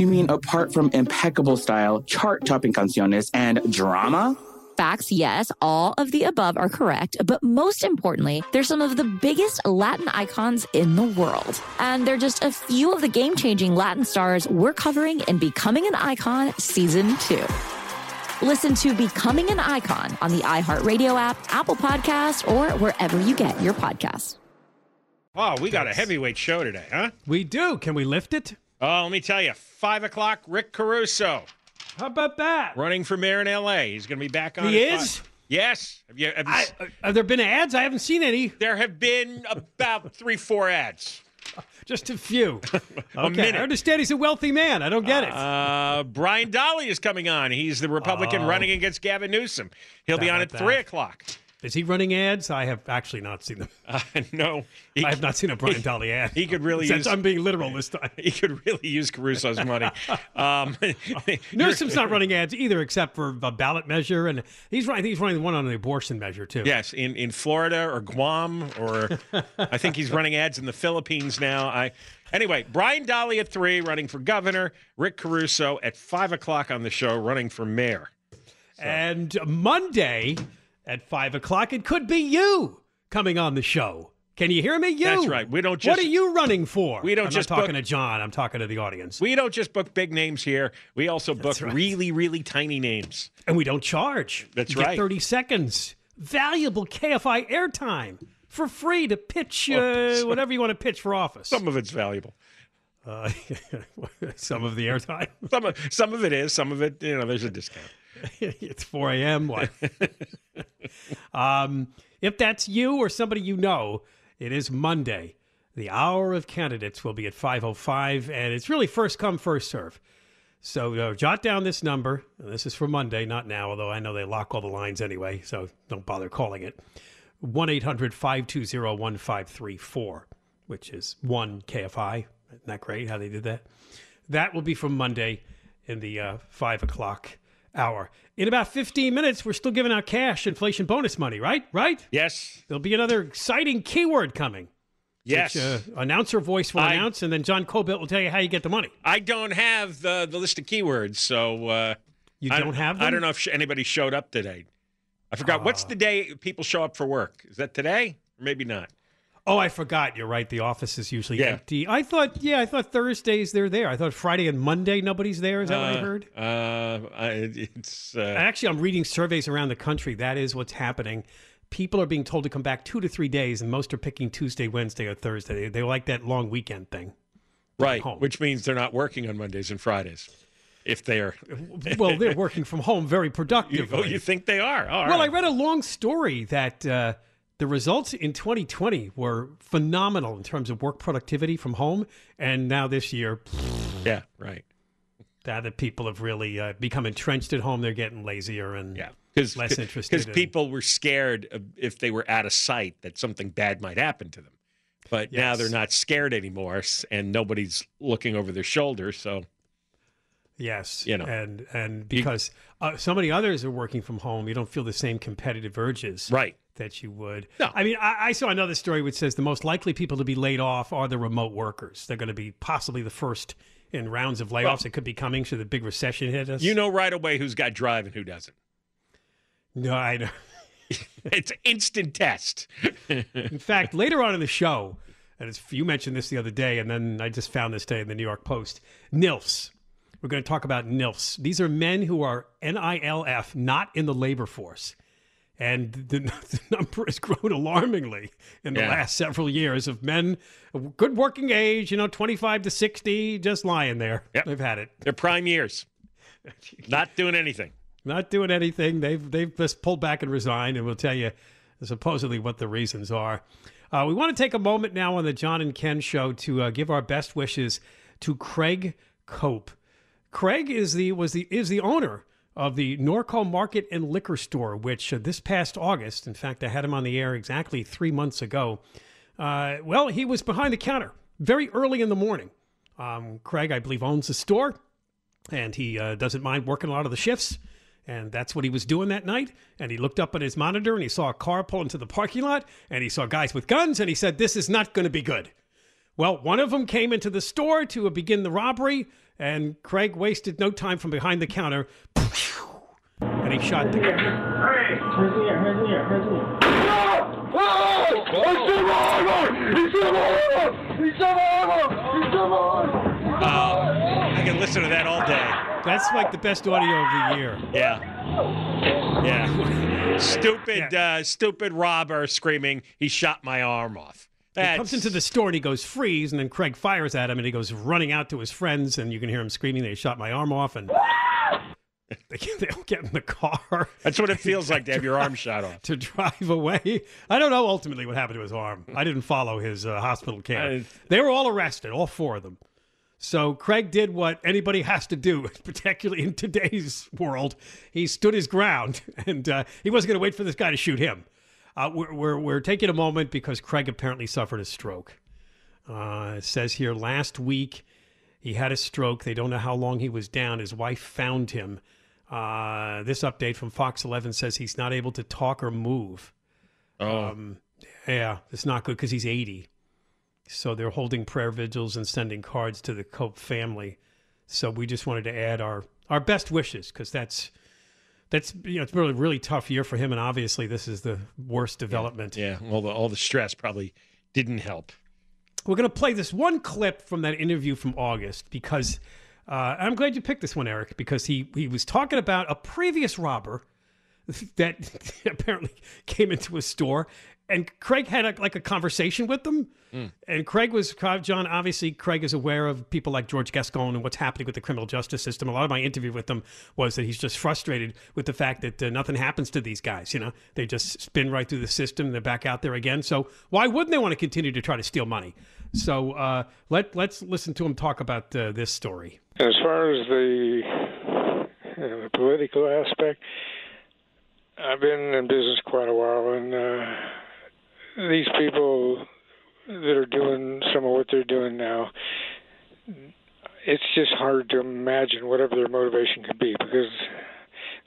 You mean apart from impeccable style, chart topping canciones, and drama? Facts, yes, all of the above are correct, but most importantly, they're some of the biggest Latin icons in the world. And they're just a few of the game changing Latin stars we're covering in Becoming an Icon Season 2. Listen to Becoming an Icon on the iHeartRadio app, Apple Podcast, or wherever you get your podcasts. Oh, we got a heavyweight show today, huh? We do. Can we lift it? Oh, let me tell you, five o'clock, Rick Caruso. How about that? Running for mayor in L.A. He's going to be back on. He is. Five. Yes. Have you, have, you, I, uh, have there been ads? I haven't seen any. There have been about three, four ads. Just a few. a okay. Minute. I understand he's a wealthy man. I don't get it. Uh, Brian Dahle is coming on. He's the Republican oh. running against Gavin Newsom. He'll be on at that? 3 o'clock. Is he running ads? I have actually not seen them. Uh, no, he, I have not seen a Brian Dahle ad. He could really Since use. I'm being literal this time. He could really use Caruso's money. Um, Newsom's not running ads either, except for a ballot measure, and he's running. He's running the one on the abortion measure too. Yes, in in Florida or Guam, or I think he's running ads in the Philippines now. I Anyway, Brian Dahle at three, running for governor. Rick Caruso at five o'clock on the show, running for mayor. So. And Monday, at five o'clock. It could be you coming on the show. Can you hear me? You. That's right. We don't just. What are you running for? We don't I'm just not talking book, to John. I'm talking to the audience. We don't just book big names here. We also book right. really, really tiny names. And we don't charge. That's you right. Get Thirty seconds, valuable KFI airtime for free to pitch uh, whatever you want to pitch for office. Some of it's valuable. Uh, some of the airtime. some of some of it is. Some of it, you know, there's a discount. it's 4 a.m. What? um, if that's you or somebody you know, it is Monday. The hour of candidates will be at 5:05, and it's really first come, first serve. So uh, jot down this number. This is for Monday, not now, although I know they lock all the lines anyway, so don't bother calling it. 1 800 520 1534, which is 1 KFI. Isn't that great how they did that? That will be from Monday in the uh, 5 o'clock hour. In about 15 minutes, we're still giving out cash inflation bonus money, right? Right? Yes. There'll be another exciting keyword coming. Yes. Which, uh, announcer voice will I, announce, and then John Kobylt will tell you how you get the money. I don't have the, the list of keywords, so. Uh, you don't have them? I don't know if sh- anybody showed up today. I forgot. Uh, What's the day people show up for work? Is that today? Or maybe not. Oh, I forgot. You're right. The office is usually yeah. empty. I thought, yeah, I thought Thursdays they're there. I thought Friday and Monday nobody's there. Is that uh, what I heard? Uh, it's uh... actually I'm reading surveys around the country. That is what's happening. People are being told to come back two to three days, and most are picking Tuesday, Wednesday, or Thursday. They, they like that long weekend thing. Right, which means they're not working on Mondays and Fridays. If they are, well, they're working from home very productively. You, oh, you think they are? All well, right. I read a long story that uh, the results in 2020 were phenomenal in terms of work productivity from home, and now this year, yeah, right. Now that people have really uh, become entrenched at home, they're getting lazier, and yeah. because less interested because in- people were scared of, if they were out of sight that something bad might happen to them. But now they're not scared anymore, and nobody's looking over their shoulder. So Yes, You know. and and because uh, so many others are working from home, you don't feel the same competitive urges, right, That you would. No. I mean, I, I saw another story which says the most likely people to be laid off are the remote workers. They're going to be possibly the first in rounds of layoffs that could be coming should the big recession hit us. you know right away who's got drive and who doesn't. no, I know. It's instant test. In fact, later on in the show, and it's, you mentioned this the other day, and then I just found this day in the New York Post. NILFs. We're going to talk about NILFs. These are men who are NILF, not in the labor force. And the, the number has grown alarmingly in the Yeah. last several years of men, of good working age, you know, 25 to 60, just lying there. Yep. They've had it. They're prime years, not doing anything. not doing anything. They've they've just pulled back and resigned, and we'll tell you supposedly what the reasons are. Uh, we want to take a moment now on the John and Ken show to uh, give our best wishes to Craig Cope. Craig is the was the is the owner of the Norco Market and Liquor Store, which uh, this past August, in fact, I had him on the air exactly three months ago. Uh, well, he was behind the counter very early in the morning. Um, Craig, I believe, owns the store and he uh, doesn't mind working a lot of the shifts. And that's what he was doing that night. And he looked up at his monitor and he saw a car pull into the parking lot and he saw guys with guns and he said, This is not going to be good. Well, one of them came into the store to begin the robbery, and Craig wasted no time from behind the counter and he shot the guy. Uh, I can listen to that all day. That's like the best audio of the year. Yeah. Yeah. stupid, uh, stupid robber screaming, he shot my arm off. He comes into the store and he goes freeze, and then Craig fires at him, and he goes running out to his friends, and you can hear him screaming. They shot my arm off, and they they all get in the car That's what it feels like to have your arm shot off. to drive away. I don't know ultimately what happened to his arm. I didn't follow his uh, hospital care. I- they were all arrested, all four of them. So Craig did what anybody has to do, particularly in today's world. He stood his ground, and uh, he wasn't going to wait for this guy to shoot him. Uh, we're, we're, we're taking a moment because Craig apparently suffered a stroke. Uh, it says here last week he had a stroke. They don't know how long he was down. His wife found him. Uh, this update from Fox 11 says he's not able to talk or move. Oh, Yeah, it's not good because he's 80. So they're holding prayer vigils and sending cards to the Cope family. So we just wanted to add our, our best wishes because that's that's you know it's really a really tough year for him and obviously this is the worst development. yeah. All the all the stress probably didn't help. We're going to play this one clip from that interview from August because uh, I'm glad you picked this one, Eric, because he he was talking about a previous robber that apparently came into a store, and Craig had a, like a conversation with them. And Craig was John. Obviously, Craig is aware of people like George Gascon and what's happening with the criminal justice system. A lot of my interview with him was that he's just frustrated with the fact that uh, nothing happens to these guys. You know, they just spin right through the system. They're back out there again. So why wouldn't they want to continue to try to steal money? So uh, let let's listen to him talk about uh, this story. As far as the, you the political aspect, I've been in business quite a while, and uh, these people that are doing some of what they're doing now, it's just hard to imagine whatever their motivation could be because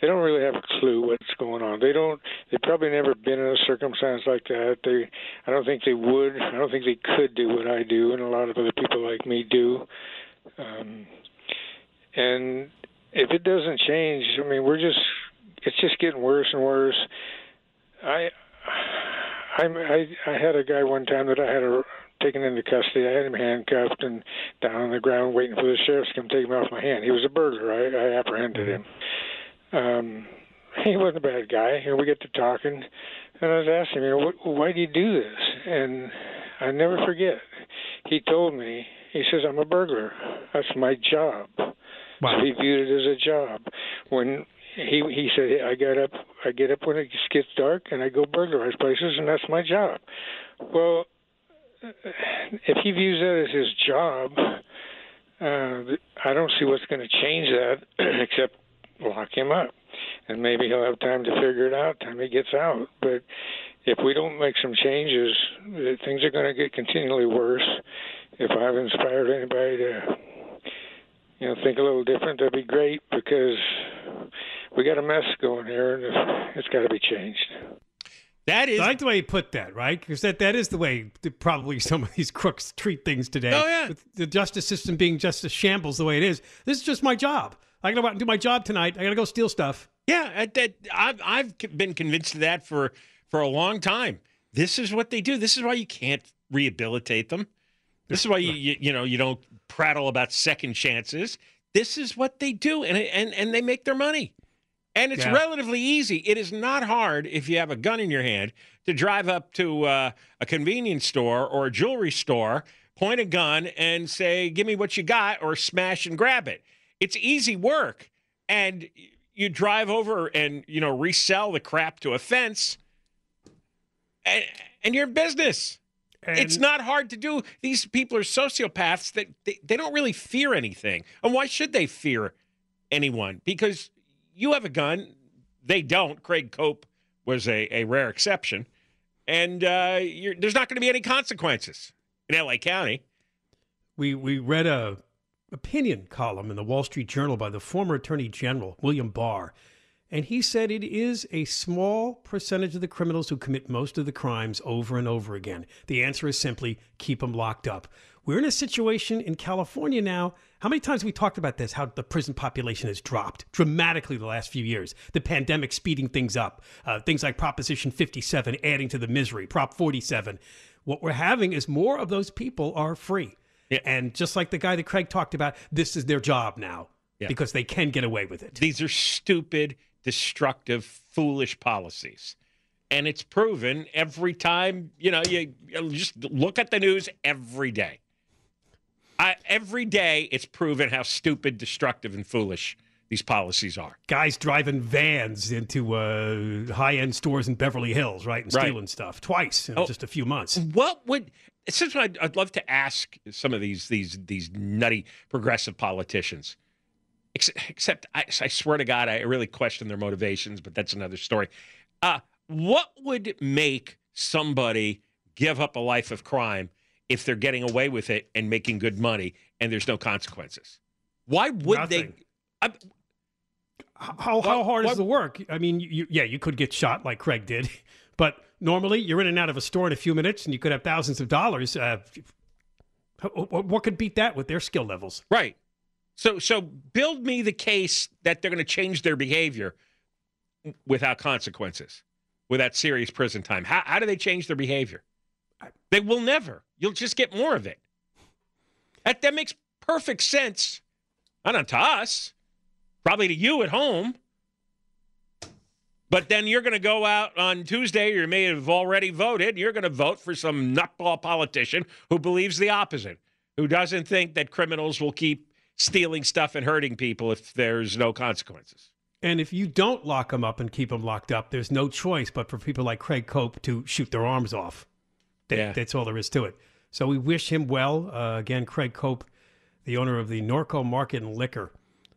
they don't really have a clue what's going on. They don't. They've probably never been in a circumstance like that. They. I don't think they would. I don't think they could do what I do, and a lot of other people like me do. Um, and if it doesn't change, I mean, we're just. It's just getting worse and worse. I. I I I had a guy one time that I had a taken into custody. I had him handcuffed and down on the ground waiting for the sheriff to come take him off my hand. He was a burglar. I, I apprehended him. Um, he wasn't a bad guy, and we get to talking, and I was asking him, you know, what, why do you do this? And I never forget. He told me, he says, I'm a burglar. That's my job. Wow. So he viewed it as a job. When he he said, I get up, I get up when it gets dark, and I go burglarize places, and that's my job. Well, if he views that as his job, uh, I don't see what's going to change that except lock him up. and maybe he'll have time to figure it out time he gets out. But if we don't make some changes, things are going to get continually worse. If I've inspired anybody to, you know, think a little different, that'd be great because we got a mess going here, and it's got to be changed. That is I like the way you put that, right? Because that, that is the way that probably some of these crooks treat things today. Oh, yeah. With the justice system being just a shambles the way it is. This is just my job. I got to go out and do my job tonight. I got to go steal stuff. Yeah, I- that I've I've been convinced of that for for a long time. This is what they do. This is why you can't rehabilitate them. This is why you you, you know you don't prattle about second chances. This is what they do, and and and they make their money. And it's Yeah. relatively easy. It is not hard if you have a gun in your hand to drive up to uh, a convenience store or a jewelry store, point a gun, and say, "Give me what you got," or smash and grab it. It's easy work, and you drive over and you know resell the crap to a fence, and, and you're in business. it's not hard to do. These people are sociopaths that they, they don't really fear anything. And why should they fear anyone? Because you have a gun, they don't. Craig Cope was a, a rare exception. And uh, there's not going to be any consequences in LA County. We we read a opinion column in the Wall Street Journal by the former Attorney General William Barr, and he said it is a small percentage of the criminals who commit most of the crimes over and over again. The answer is simply keep them locked up. We're in a situation in California now. How many times have we talked about this? How the prison population has dropped dramatically the last few years. The pandemic speeding things up. Uh, things like Proposition 57 adding to the misery. Prop 47. What we're having is more of those people are free. Yeah. And just like the guy that Craig talked about, this is their job now Yeah. because they can get away with it. These are stupid, destructive, foolish policies. And it's proven every time, you know, you, you just look at the news every day. I, every day it's proven how stupid, destructive, and foolish these policies are. Guys driving vans into uh, high end stores in Beverly Hills, right? And Right. stealing stuff twice in Oh. just a few months. What would since I'd, I'd love to ask some of these these these nutty progressive politicians. Ex- Except I, I swear to God, I really question their motivations, but that's another story. Uh, what would make somebody give up a life of crime if they're getting away with it and making good money and there's no consequences? Why would Nothing. they? I, How, how What- hard what- is the work? I mean, you, yeah, you could get shot like Craig did, but normally you're in and out of a store in a few minutes and you could have thousands of dollars. Uh, what, what could beat that with their skill levels? Right. So so build me the case that they're going to change their behavior without consequences, without serious prison time. How how do they change their behavior? They will never. You'll just get more of it. That that makes perfect sense. Not to us, probably to you at home. But then you're going to go out on Tuesday. You may have already voted. You're going to vote for some nutball politician who believes the opposite, who doesn't think that criminals will keep stealing stuff and hurting people if there's no consequences. And if you don't lock them up and keep them locked up, there's no choice but for people like Craig Cope to shoot their arms off. That- Yeah. That's all there is to it. So we wish him well. Uh, again, Craig Cope, the owner of the Norco Market and Liquor,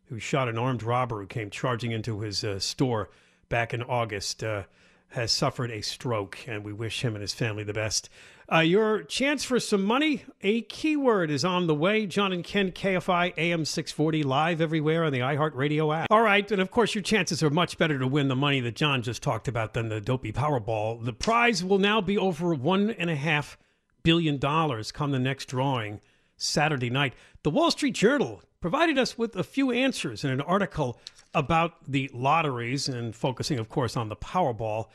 who shot an armed robber who came charging into his uh, store back in August, uh, has suffered a stroke, and we wish him and his family the best. Uh, your chance for some money, a keyword is on the way. John and Ken, KFI AM 640, live everywhere on the iHeartRadio app. All right, and of course, your chances are much better to win the money that John just talked about than the dopey Powerball. The prize will now be over one and a half billion dollars come the next drawing Saturday night. The Wall Street Journal provided us with a few answers in an article about the lotteries and focusing, of course, on the Powerball.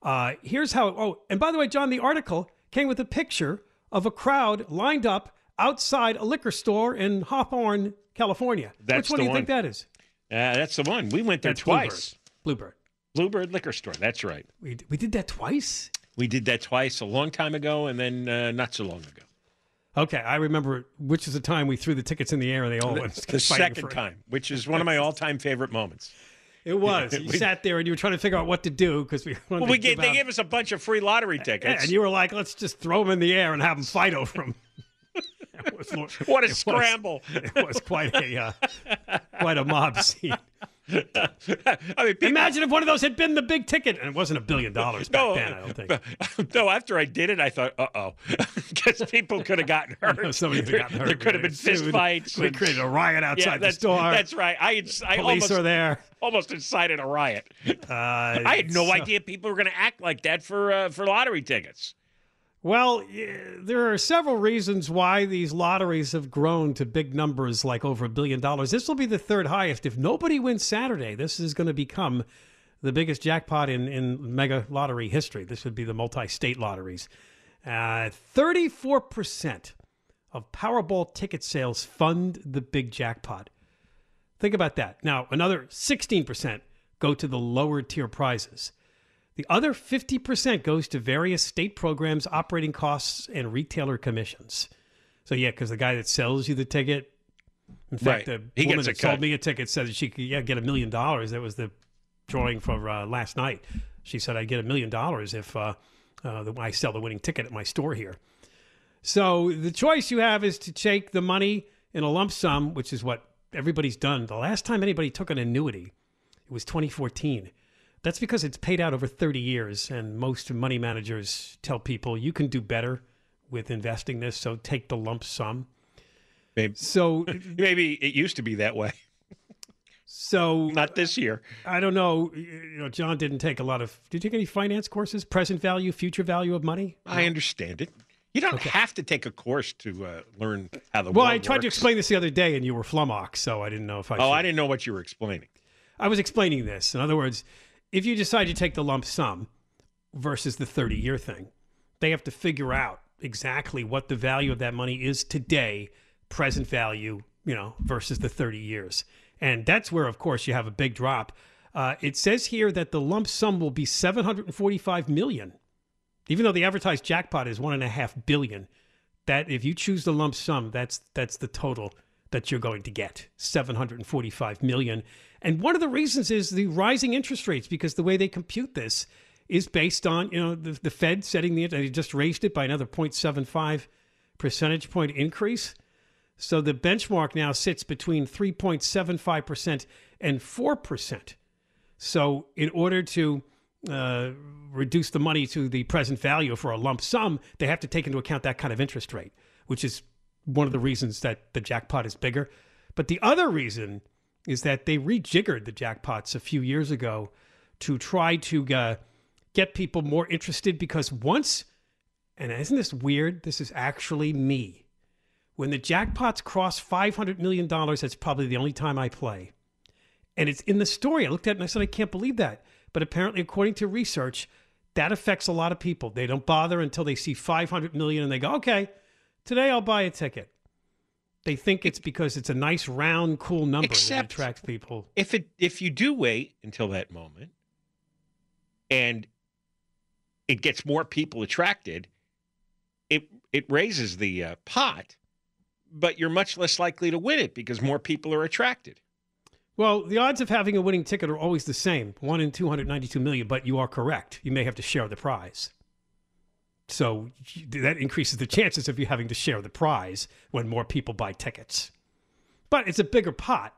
Uh, here's how. Oh, and by the way, John, the article came with a picture of a crowd lined up outside a liquor store in Hawthorne, California. That's Which one do you one. think that is? Uh, that's the one. We went there That's twice. Bluebird. Bluebird Liquor Store. That's right. We, we did that twice? We did that twice a long time ago and then uh, not so long ago. Okay, I remember which is the time we threw the tickets in the air and they all went The second it. time, which is one of my all time favorite moments. It was. You We- sat there and you were trying to figure out what to do because we Well, we gave, they gave us a bunch of free lottery Yeah, tickets. and you were like, let's just throw them in the air and have them fight over them. Was- what a it was- scramble. it was quite a uh, quite a mob scene. I mean, people, Imagine if one of those had been the big ticket, and it wasn't a billion dollars back no, then. I don't think. no. After I did it, I thought, uh oh, because people could have gotten hurt. Somebody could have gotten There- hurt. There could have been Sued. fist fights. We created a riot yeah, outside the that's, store. That's right. I, I Police almost, are there. almost incited a riot. Uh, I had no so- idea people were going to act like that for uh, for lottery tickets. Well, there are several reasons why these lotteries have grown to big numbers like over a billion dollars. This will be the third highest. If nobody wins Saturday, this is going to become the biggest jackpot in, in mega lottery history. This would be the multi state lotteries. Uh, 34% of Powerball ticket sales fund the big jackpot. Think about that. Now, another 16% go to the lower tier prizes. The other 50% goes to various state programs, operating costs, and retailer commissions. So, yeah, because the guy that sells you the ticket, in fact, Right. the He woman that sold me a ticket said that she could yeah, get a million dollars. That was the drawing from uh, last night. She said I'd get a million dollars if uh, uh, the, I sell the winning ticket at my store here. So the choice you have is to take the money in a lump sum, which is what everybody's done. The last time anybody took an annuity, it was 2014. That's because it's paid out over 30 years, and most money managers tell people you can do better with investing this, so take the lump sum. Maybe, So, maybe it used to be that way. so Not this year. I don't know. You know, John didn't take a lot of. Did you take any finance courses? Present value, future value of money? I understand it. You don't have to take a course to uh, learn how the Well, I tried to explain this the other day, and you were flummoxed, so I didn't know if I. Oh, should. I didn't know what you were explaining. I was explaining this. In other words, if you decide to take the lump sum versus the 30 year thing, they have to figure out exactly what the value of that money is today, present value, you know, versus the 30 years. And that's where, of course, you have a big drop. Uh, it says here that the lump sum will be 745 million, even though the advertised jackpot is one and a half billion. That if you choose the lump sum, that's that's the total that you're going to get 745 million. And one of the reasons is the rising interest rates because the way they compute this is based on, you know, the, the Fed setting the and they just raised it by another 0.75 percentage point increase. So the benchmark now sits between 3.75% and 4%. So in order to uh, reduce the money to the present value for a lump sum, they have to take into account that kind of interest rate, which is one of the reasons that the jackpot is bigger. But the other reason is that they rejiggered the jackpots a few years ago to try to uh, get people more interested because once, and isn't this weird? This is actually me. When the jackpots cross $500 million, that's probably the only time I play. And it's in the story. I looked at it and I said, I can't believe that. But apparently, according to research, that affects a lot of people. They don't bother until they see 500 million and they go, okay, today I'll buy a ticket. They think it's because it's a nice, round, cool number Except- that attracts people. If it if you do wait until that moment, and it gets more people attracted, it it raises the uh, pot, but you're much less likely to win it because more people are attracted. Well, the odds of having a winning ticket are always the same, one in 292 million, but you are correct. You may have to share the prize. So that increases the chances of you having to share the prize when more people buy tickets. But it's a bigger pot.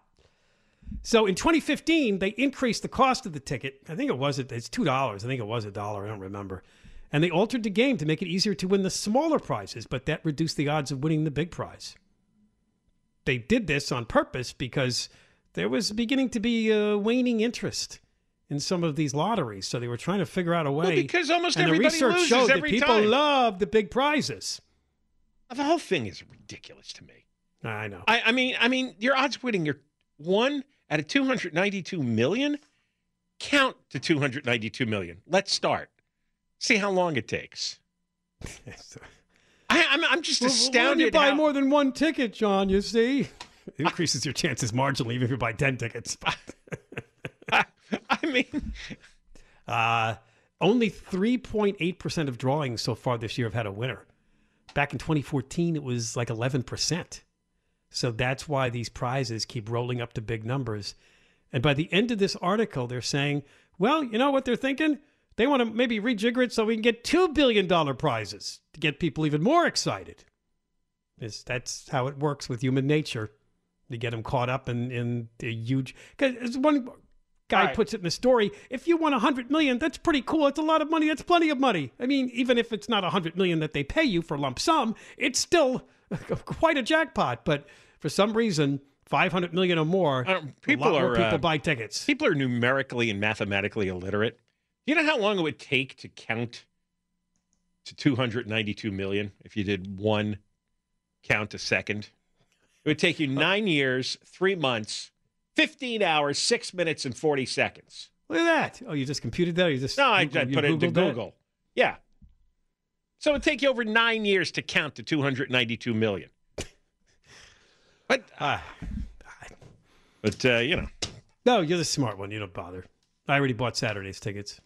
So in 2015, they increased the cost of the ticket. I think it was it's two dollars. I think it was a dollar. I don't remember. And they altered the game to make it easier to win the smaller prizes, but that reduced the odds of winning the big prize. They did this on purpose because there was beginning to be a waning interest in some of these lotteries. So they were trying to figure out a way. Well, because almost and the research loses showed every that people time. love the big prizes. The whole thing is ridiculous to me. I know. I, I mean, I mean, your odds of winning, you're one out of 292 million. Count to 292 million. Let's start. See how long it takes. I, I'm, I'm just Well, astounded. When you buy how- more than one ticket, John, you see, it increases your chances marginally, even if you buy ten tickets. I mean, Uh, only 3.8% of drawings so far this year have had a winner. Back in 2014, it was like 11%. So that's why these prizes keep rolling up to big numbers. And by the end of this article, they're saying, well, you know what they're thinking? They want to maybe rejigger it so we can get $2 billion prizes to get people even more excited. It's, that's how it works with human nature. to get them caught up in in the huge. Because one guy Right. puts it in the story. If you want a hundred million, that's pretty cool. It's a lot of money. That's plenty of money. I mean, even if it's not a hundred million that they pay you for lump sum, it's still quite a jackpot. But for some reason, five hundred million or more, Uh, people a lot more are, people uh, buy tickets. People are numerically and mathematically illiterate. Do you know how long it would take to count to 292 million if you did one count a second? It would take you nine years, three months, 15 hours, six minutes, and 40 seconds. Look at that. Oh, you just computed that? Or you just No, I, I Googled- you put it into Googled that? Google. Yeah. So it would take you over nine years to count to 292 million. But, Ah. but uh, you know, No, you're the smart one. You don't bother. I already bought Saturday's tickets.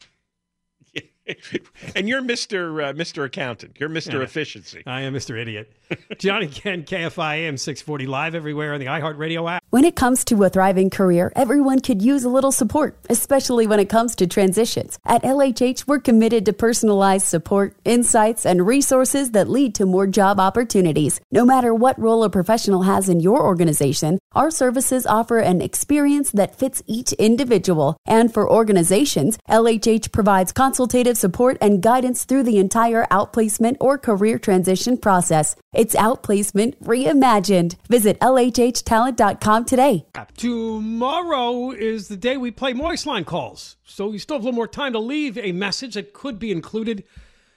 and you're Mr. Uh, Mr. Accountant. You're Mr. Yeah. Efficiency. I am Mr. Idiot. John and Ken, KFI AM 640 live everywhere on the iHeartRadio app. When it comes to a thriving career, everyone could use a little support, especially when it comes to transitions. At LHH, we're committed to personalized support, insights, and resources that lead to more job opportunities. No matter what role a professional has in your organization, our services offer an experience that fits each individual. And for organizations, LHH provides consultative support and guidance through the entire outplacement or career transition process. It's outplacement reimagined. Visit LHHtalent.com today. Tomorrow is the day we play Moist Line calls. So you still have a little more time to leave a message that could be included.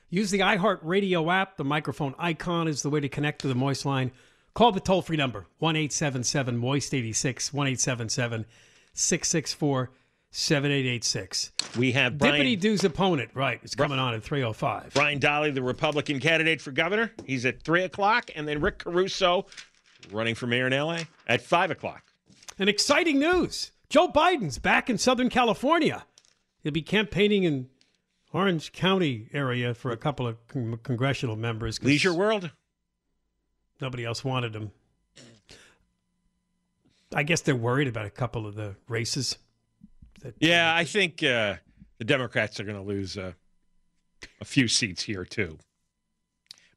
Use the iHeartRadio app. The microphone icon is the way to connect to the Moist Line. Call the toll free number 1 877 Moist 86 1 877 664 7886. We have Brian, Dippity Doo's opponent, right, is coming on at 305. Brian Dahle, the Republican candidate for governor. He's at 3 o'clock. And then Rick Caruso, running for mayor in L.A., at 5 o'clock. And exciting news Joe Biden's back in Southern California. He'll be campaigning in Orange County area for a couple of con- congressional members. Leisure World? Nobody else wanted him. I guess they're worried about a couple of the races. That, Yeah, I think uh, the Democrats are going to lose uh, a few seats here, too.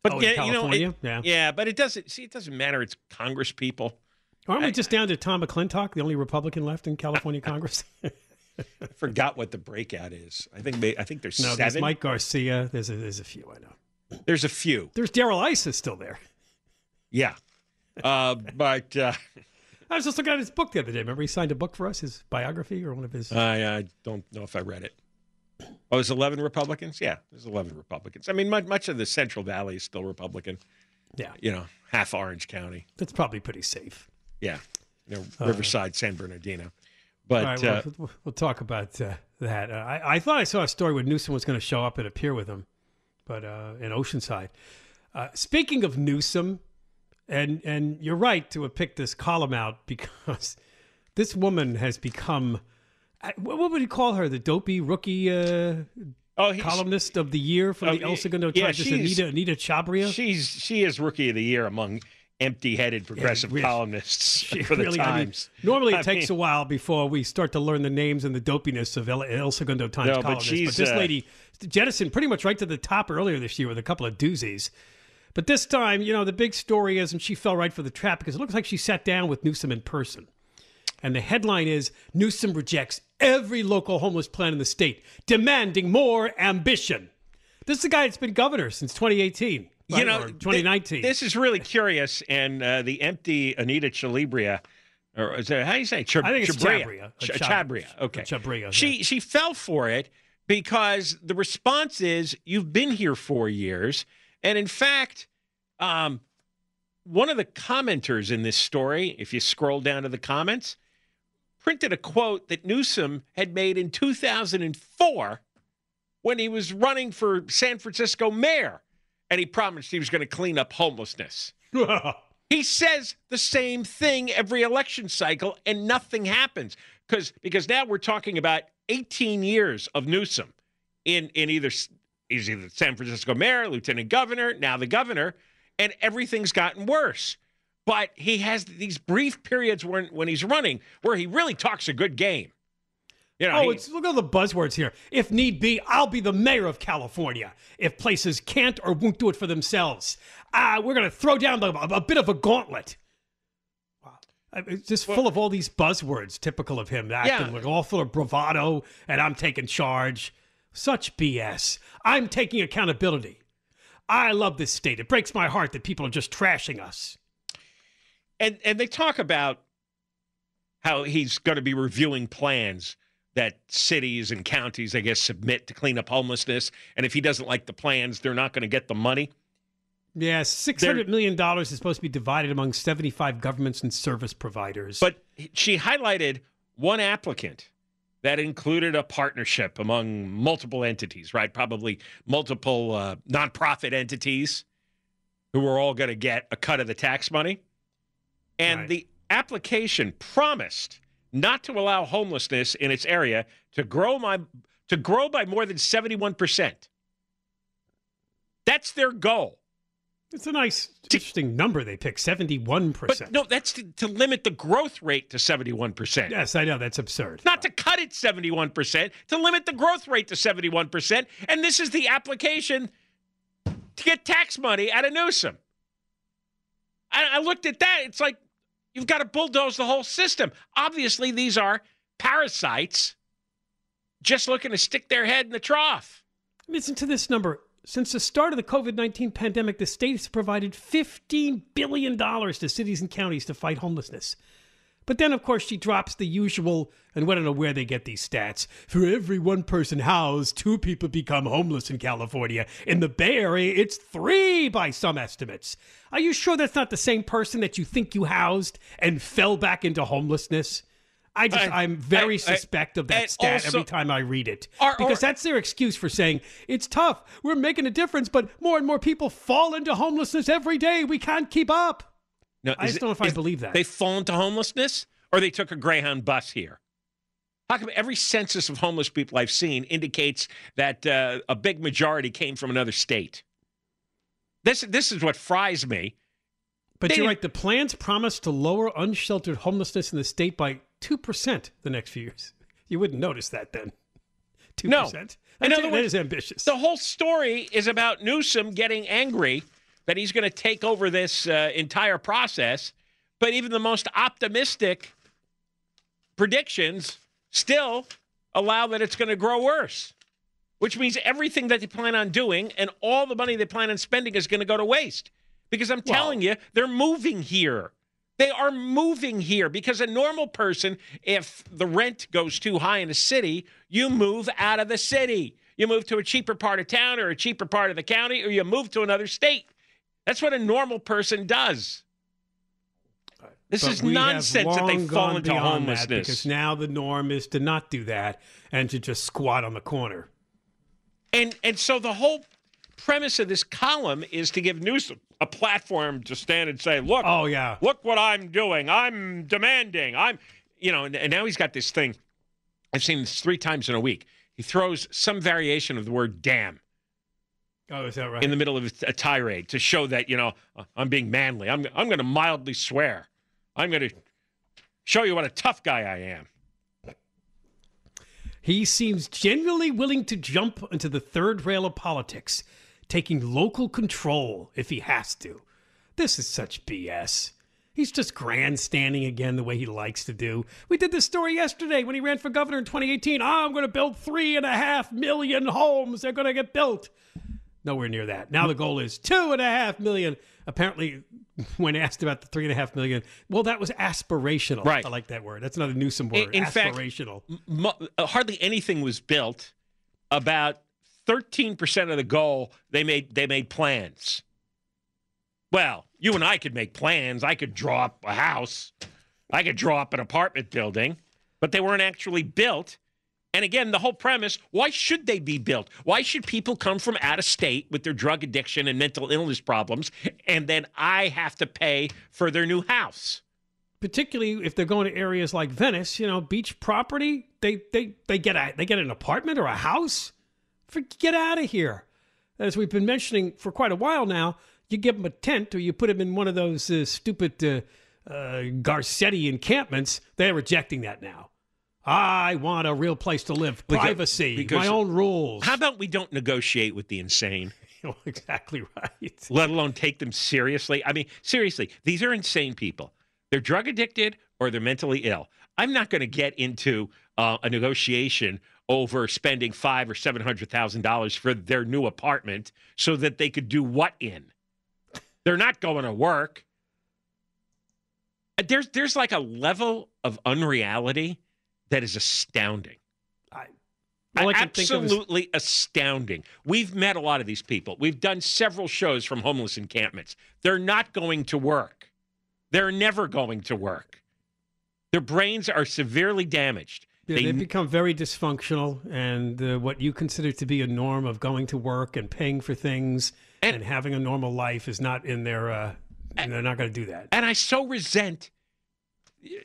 But Oh, in yeah, you know, it- California? Yeah. but it doesn't. See, it doesn't matter. It's Congress people. Aren't I- we just down to Tom McClintock, the only Republican left in California Congress? I forgot what the breakout is. I think may- I think there's no, there's. Mike Garcia. There's a, there's a few, I know. There's a few. There's Darrell Issa is still there. Yeah, uh, but uh, I was just looking at his book the other day. Remember he signed a book for us, his biography or one of his. I, I don't know if I read it. Oh, there's 11 Republicans? Yeah, there's 11 Republicans. I mean, much, much of the Central Valley is still Republican. yeah, You know, half Orange County. that's probably pretty safe. Yeah. You know, Riverside, San Bernardino. But uh, well, we'll, talk about uh, that. Uh, I, I thought I saw a story where Newsom was going to show up and appear with him, but uh, in Oceanside. Uh, speaking of Newsom, and and you're right to have picked this column out because this woman has become. What what would you call her? The dopey rookie uh, oh, columnist of the year from Oh, the El Segundo yeah, Times, Anita Anita Chabria. she's she is rookie of the year among empty-headed progressive really- columnists for the really- I mean, Times. normally it I takes mean- a while before we start to learn the names and the dopiness of El, El Segundo Times No, but columnists. But, she's, this uh, lady jettisoned pretty much right to the top earlier this year with a couple of doozies. But this time, you know, the big story is, and she fell right for the trap because it looks like she sat down with Newsom in person. And the headline is Newsom rejects every local homeless plan in the state, demanding more ambition. This is the guy that's been governor since 2018. you know, Or th- 2019. this is really curious, and uh, the empty Anita Chalibria, or is that how do you say? Chab- I think it's Chabria. Chabria. Ch- Chabria. Okay. Chabria, She she fell for it because the response is you've been here four years, and in fact, um, one of the commenters in this story, if you scroll down to the comments, printed a quote that Newsom had made in 2004 when he was running for San Francisco mayor, and he promised he was going to clean up homelessness. He says the same thing every election cycle, and nothing happens because because now we're talking about 18 years of Newsom in in either he's either San Francisco mayor, lieutenant governor, now the governor, and everything's gotten worse. But he has these brief periods when when he's running where he really talks a good game. You know, Oh, it's, look at all the buzzwords here. If need be, I'll be the mayor of California. If places can't or won't do it for themselves, ah, we're going to throw down the, a, bit of a gauntlet. I- It's just full of all these buzzwords, typical of him, acting Yeah. like all full of bravado, and I'm taking charge. Such BS. I'm taking accountability. I love this state. It breaks my heart that people are just trashing us. and and they talk about how he's going to be reviewing plans that cities and counties, I guess, submit to clean up homelessness. And if he doesn't like the plans, they're not going to get the money. Yeah, six hundred million dollars is supposed to be divided among seventy-five governments and service providers. But she highlighted one applicant that included a partnership among multiple entities, right? Probably multiple uh, nonprofit entities who were all going to get a cut of the tax money. And Right. the application promised not to allow homelessness in its area to grow my to grow by more than 71%. That's their goal. It's a nice, interesting number they picked, 71%. But no, that's to, to limit the growth rate to 71%. Yes, I know that's absurd. not to cut it 71%, to limit the growth rate to 71%. And this is the application to get tax money out of Newsom. I, I looked at that. It's like you've got to bulldoze the whole system. Obviously, these are parasites just looking to stick their head in the trough. Listen to this number. Since the start of the COVID 19 pandemic, the state has provided $15 billion to cities and counties to fight homelessness. But then, of course, she drops the usual, and we don't know where they get these stats. For every one person housed, two people become homeless in California. In the Bay Area, it's three by some estimates. Are you sure that's not the same person that you think you housed and fell back into homelessness? I just, I- I, am very I- I- suspect of that stat also- every time I read it. Because that's their excuse for saying, it's tough. We're making a difference, but more and more people fall into homelessness every day. We can't keep up. No, I just it- don't know if I believe that. They fall into homelessness or they took a Greyhound bus here. How come every census of homeless people I've seen indicates that uh, a big majority came from another state? This this is what fries me. But They you're right. The plans promise to lower unsheltered homelessness in the state by 2% the next few years. You wouldn't notice that then. 2%. No. That's, In other that words, is ambitious. The whole story is about Newsom getting angry that he's going to take over this uh, entire process. But even the most optimistic predictions still allow that it's going to grow worse, which means everything that they plan on doing and all the money they plan on spending is going to go to waste. Because I'm telling you, they're moving here. They are moving here because a normal person, if the rent goes too high in a city, you move out of the city. You move to a cheaper part of town or a cheaper part of the county, or you move to another state. That's what a normal person does. This But is nonsense that they long fall gone into homelessness. because now the norm is to not do that and to just squat on the corner. And and so the whole premise of this column is to give Newsom a platform to stand and say, "Look, Oh, yeah. look what I'm doing. I'm demanding. I'm, you know." And, and now he's got this thing. I've seen this three times in a week. He throws some variation of the word "damn" Oh, is that right? in the middle of a tirade to show that you know I'm being manly. I'm I'm going to mildly swear. I'm going to show you what a tough guy I am. He seems genuinely willing to jump into the third rail of politics, taking local control if he has to. This is such BS. He's just grandstanding again the way he likes to do. We did this story yesterday when he ran for governor in 2018. Ah, I'm going to build three and a half million homes. They're going to get built. Nowhere near that. Now the goal is two and a half million. Apparently, when asked about the three and a half million, well, that was aspirational. Right. I like that word. That's another Newsom word. in fact, aspirational. mo- uh, hardly anything was built. About 13% of the goal they made they made plans. Well, you and I could make plans. I could draw up a house. I could draw up an apartment building, but they weren't actually built. And again, the whole premise, why should they be built? Why should people come from out of state with their drug addiction and mental illness problems and then I have to pay for their new house? particularly if they're going to areas like Venice, you know, beach property, they they they get a they get an apartment or a house. For, get out of here. As we've been mentioning for quite a while now, you give them a tent or you put them in one of those uh, stupid uh, uh, Garcetti encampments. They're rejecting that now. I want a real place to live, privacy, because- my own rules. How about we don't negotiate with the insane? You're exactly right. let alone take them seriously. I mean, seriously, these are insane people. They're drug addicted or they're mentally ill. I'm not going to get into uh, a negotiation over spending five or seven hundred thousand dollars for their new apartment so that they could do what in? They're not going to work. There's there's like a level of unreality that is astounding. I, I think is- Absolutely astounding. We've met a lot of these people. We've done several shows from homeless encampments. They're not going to work. They're never going to work. Their brains are severely damaged. Yeah, They- they, become very dysfunctional, and uh, what you consider to be a norm of going to work and paying for things and, having a normal life is not in their. Uh, and they're not going to do that. And I so resent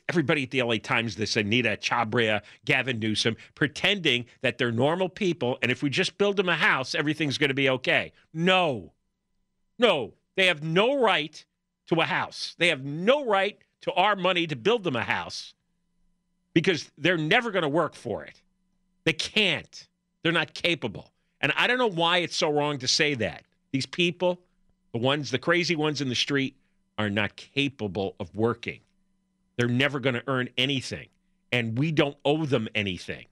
everybody at the LA Times, this Anita Chabria, Gavin Newsom, pretending that they're normal people. And if we just build them a house, everything's going to be okay. No, no, they have no right to a house. They have no right to our money to build them a house because they're never going to work for it. They can't. They're not capable. And I don't know why it's so wrong to say that. These people, the ones, the crazy ones in the street, are not capable of working. They're never going to earn anything. And we don't owe them anything.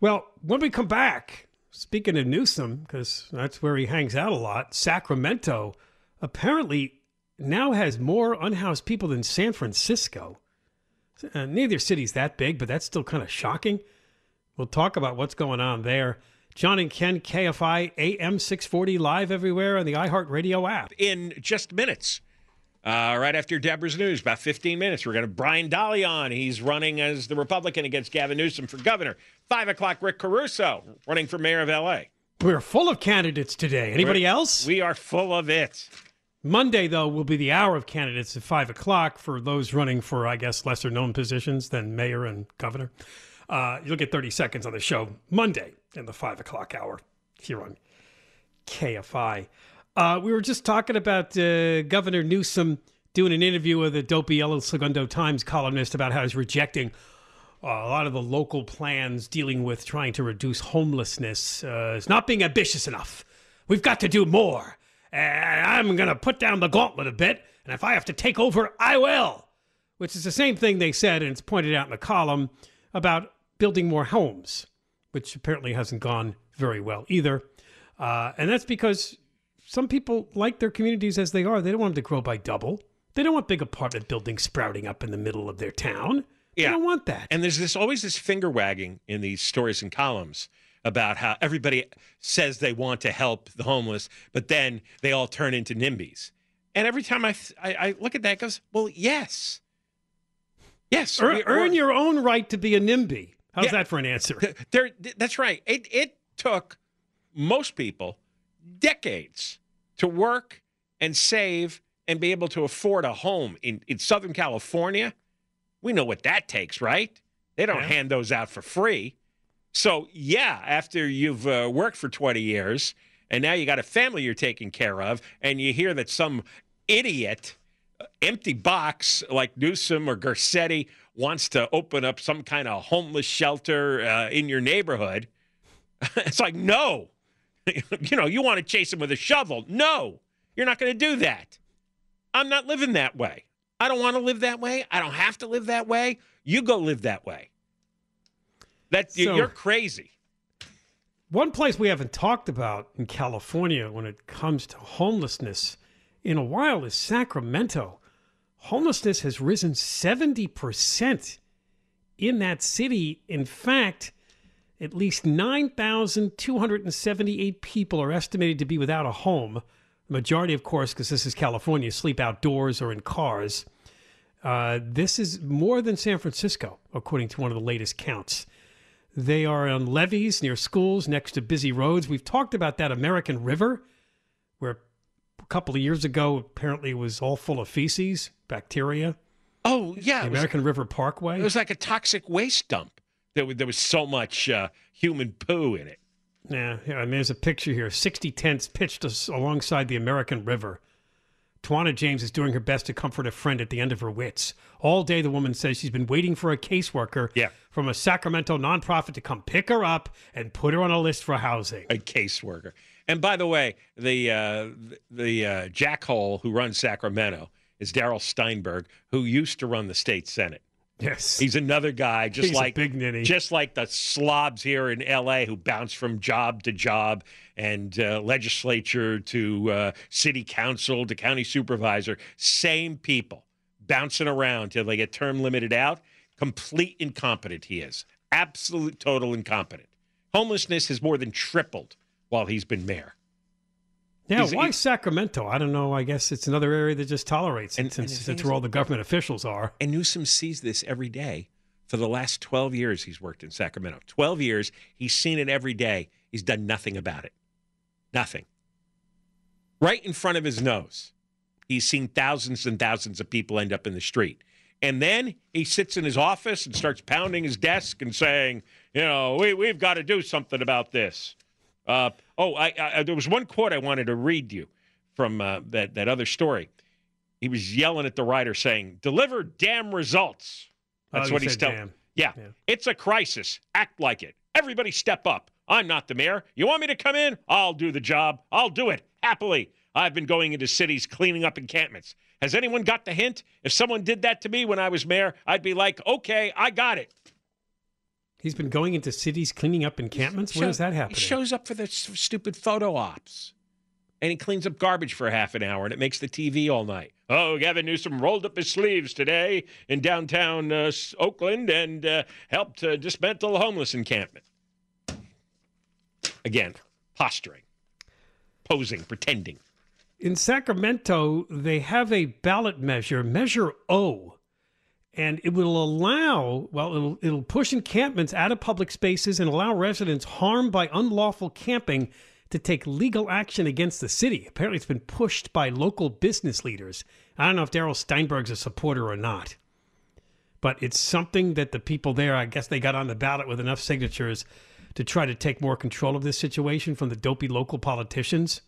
Well, when we come back, speaking of Newsom, because that's where he hangs out a lot, Sacramento apparently now has more unhoused people than San Francisco. Uh, neither city's that big, but that's still kind of shocking. We'll talk about what's going on there. John and Ken, KFI AM 640 live everywhere on the iHeartRadio app. In just minutes. Uh, right after Deborah's news, about 15 minutes, we're going to Brian Dahle on. He's running as the Republican against Gavin Newsom for governor. Five o'clock, Rick Caruso running for mayor of LA. We're full of candidates today. Anybody We're- else? We are full of it. Monday, though, will be the hour of candidates at 5 o'clock for those running for, I guess, lesser known positions than mayor and governor. Uh, you'll get 30 seconds on the show Monday in the 5 o'clock hour here on KFI. Uh, we were just talking about uh, Governor Newsom doing an interview with a dopey El Segundo Times columnist about how he's rejecting uh, a lot of the local plans dealing with trying to reduce homelessness. Uh, it's not being ambitious enough. We've got to do more. And I'm going to put down the gauntlet a bit. And if I have to take over, I will. Which is the same thing they said, and it's pointed out in the column about building more homes, which apparently hasn't gone very well either. Uh, and that's because some people like their communities as they are. They don't want them to grow by double. They don't want big apartment buildings sprouting up in the middle of their town. They don't want that. And there's this always this finger wagging in these stories and columns about how everybody says they want to help the homeless, but then they all turn into NIMBYs. And every time I, I, I look at that, it goes, well, yes. Yes. Earn, earn your own right to be a NIMBY. How's Yeah. that for an answer? There, that's right. It, it took most people decades to work and save and be able to afford a home in, in Southern California. We know what that takes, right? They don't Yeah. hand those out for free. So, yeah, after you've uh, worked for 20 years and now you got a family you're taking care of, and you hear that some idiot, uh, empty box like Newsom or Garcetti wants to open up some kind of homeless shelter uh, in your neighborhood, it's like, no. you know, you want to chase him with a shovel. No, you're not going to do that. I'm not living that way. I don't want to live that way. I don't have to live that way. You go live that way. That So- you're crazy. One place we haven't talked about in California when it comes to homelessness in a while is Sacramento. Homelessness has risen 70% in that city. In fact, at least 9,278 people are estimated to be without a home. The majority, of course, because this is California, sleep outdoors or in cars. Uh, this is more than San Francisco, according to one of the latest counts. They are on levees near schools next to busy roads. We've talked about that American River, where a couple of years ago apparently it was all full of feces, bacteria. Oh yeah, The it was, American River Parkway. it was like a toxic waste dump. There was, there was so much uh, human poo in it. Yeah, yeah. I mean, there's a picture here. 60 tents pitched us alongside the American River. Tawana James is doing her best to comfort a friend at the end of her wits. All day, the woman says she's been waiting for a caseworker Yeah. from a Sacramento nonprofit to come pick her up and put her on a list for housing. a caseworker. And by the way, the uh, the uh, jackhole who runs Sacramento, is Darrell Steinberg, who used to run the state senate. Yes, he's another guy, just He's like big ninny. just like the slobs here in L.A. who bounce from job to job and uh, legislature to uh, city council to county supervisor. Same people bouncing around till they get term limited out. Complete incompetent he is. Absolute total incompetent. Homelessness has more than tripled while he's been mayor. Yeah, He's- why he- Sacramento? I don't know. I guess it's another area that just tolerates it And- and since that's where all the government officials are. And Newsom sees this every day. For the last 12 years, he's worked in Sacramento. 12 years, he's seen it every day. He's done nothing about it. Nothing. Right in front of his nose, he's seen thousands and thousands of people end up in the street. And then he sits in his office and starts pounding his desk and saying, you know, we, we've got to do something about this. Uh, oh, I, I, there was one quote I wanted to read you from uh, that, that other story. He was yelling at the writer saying, deliver damn results. Oh, That's you what he's telling. Yeah. Yeah. It's a crisis. Act like it. Everybody step up. I'm not the mayor. You want me to come in? I'll do the job. I'll do it happily. I've been going into cities cleaning up encampments. Has anyone got the hint? If someone did that to me when I was mayor, I'd be like, okay, I got it. He's been going into cities cleaning up encampments. Where Show- does that happen? He shows up for the stupid photo ops. And he cleans up garbage for half an hour and it makes the TV all night. Oh, Gavin Newsom rolled up his sleeves today in downtown uh, Oakland and uh, helped uh, dismantle a homeless encampment. Again, posturing, posing, pretending. In Sacramento, they have a ballot measure, Measure O, and it will allow, well, it'll, it'll push encampments out of public spaces and allow residents harmed by unlawful camping to take legal action against the city. Apparently, it's been pushed by local business leaders. I don't know if Darrell Steinberg's a supporter or not, but it's something that the people there, I guess they got on the ballot with enough signatures to try to take more control of this situation from the dopey local politicians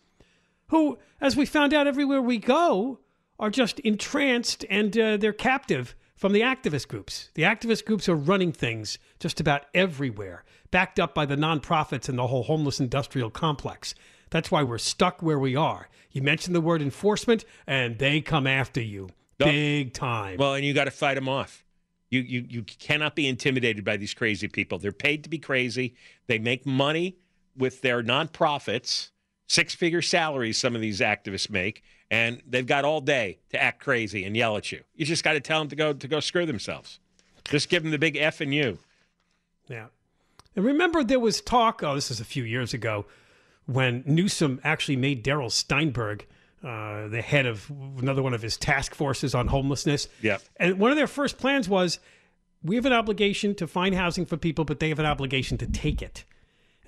who, as we found out everywhere we go, are just entranced and uh, they're captive from the activist groups. The activist groups are running things just about everywhere, backed up by the nonprofits and the whole homeless industrial complex. That's why we're stuck where we are. You mention the word enforcement, and they come after you big time. Well, and you got to fight them off. You, you you cannot be intimidated by these crazy people. They're paid to be crazy. They make money with their nonprofits, six figure salaries. Some of these activists make, and they've got all day to act crazy and yell at you. You just got to tell them to go to go screw themselves. Just give them the big F and you. Yeah. And remember, there was talk, oh, this is a few years ago, when Newsom actually made Darrell Steinberg uh, the head of another one of his task forces on homelessness. Yeah. And one of their first plans was we have an obligation to find housing for people, but they have an obligation to take it.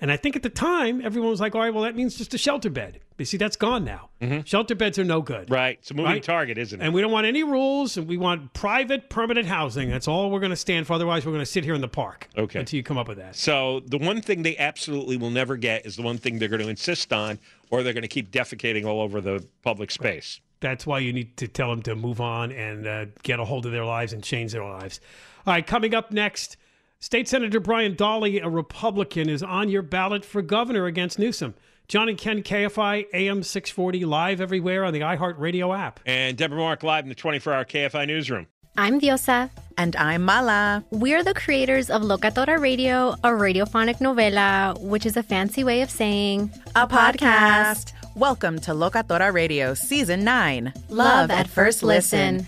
And I think at the time, everyone was like, all right, well, that means just a shelter bed. You see, that's gone now. Shelter beds are no good. Right. It's a moving Right. target, isn't it? And we don't want any rules, and we want private, permanent housing. That's all we're going to stand for. Otherwise, we're going to sit here in the park Okay. until you come up with that. So the one thing they absolutely will never get is the one thing they're going to insist on, or they're going to keep defecating all over the public space. That's why you need to tell them to move on and uh, get a hold of their lives and change their lives. All right, coming up next, State Senator Brian Dahle, a Republican, is on your ballot for governor against Newsom. John and Ken KFI AM 640 live everywhere on the iHeartRadio app. And Deborah Mark live in the 24-hour KFI newsroom. I'm Diosa. And I'm Mala. We're the creators of Locatora Radio, a radiophonic novela, which is a fancy way of saying A podcast. Welcome to Locatora Radio Season 9 Love at First Listen.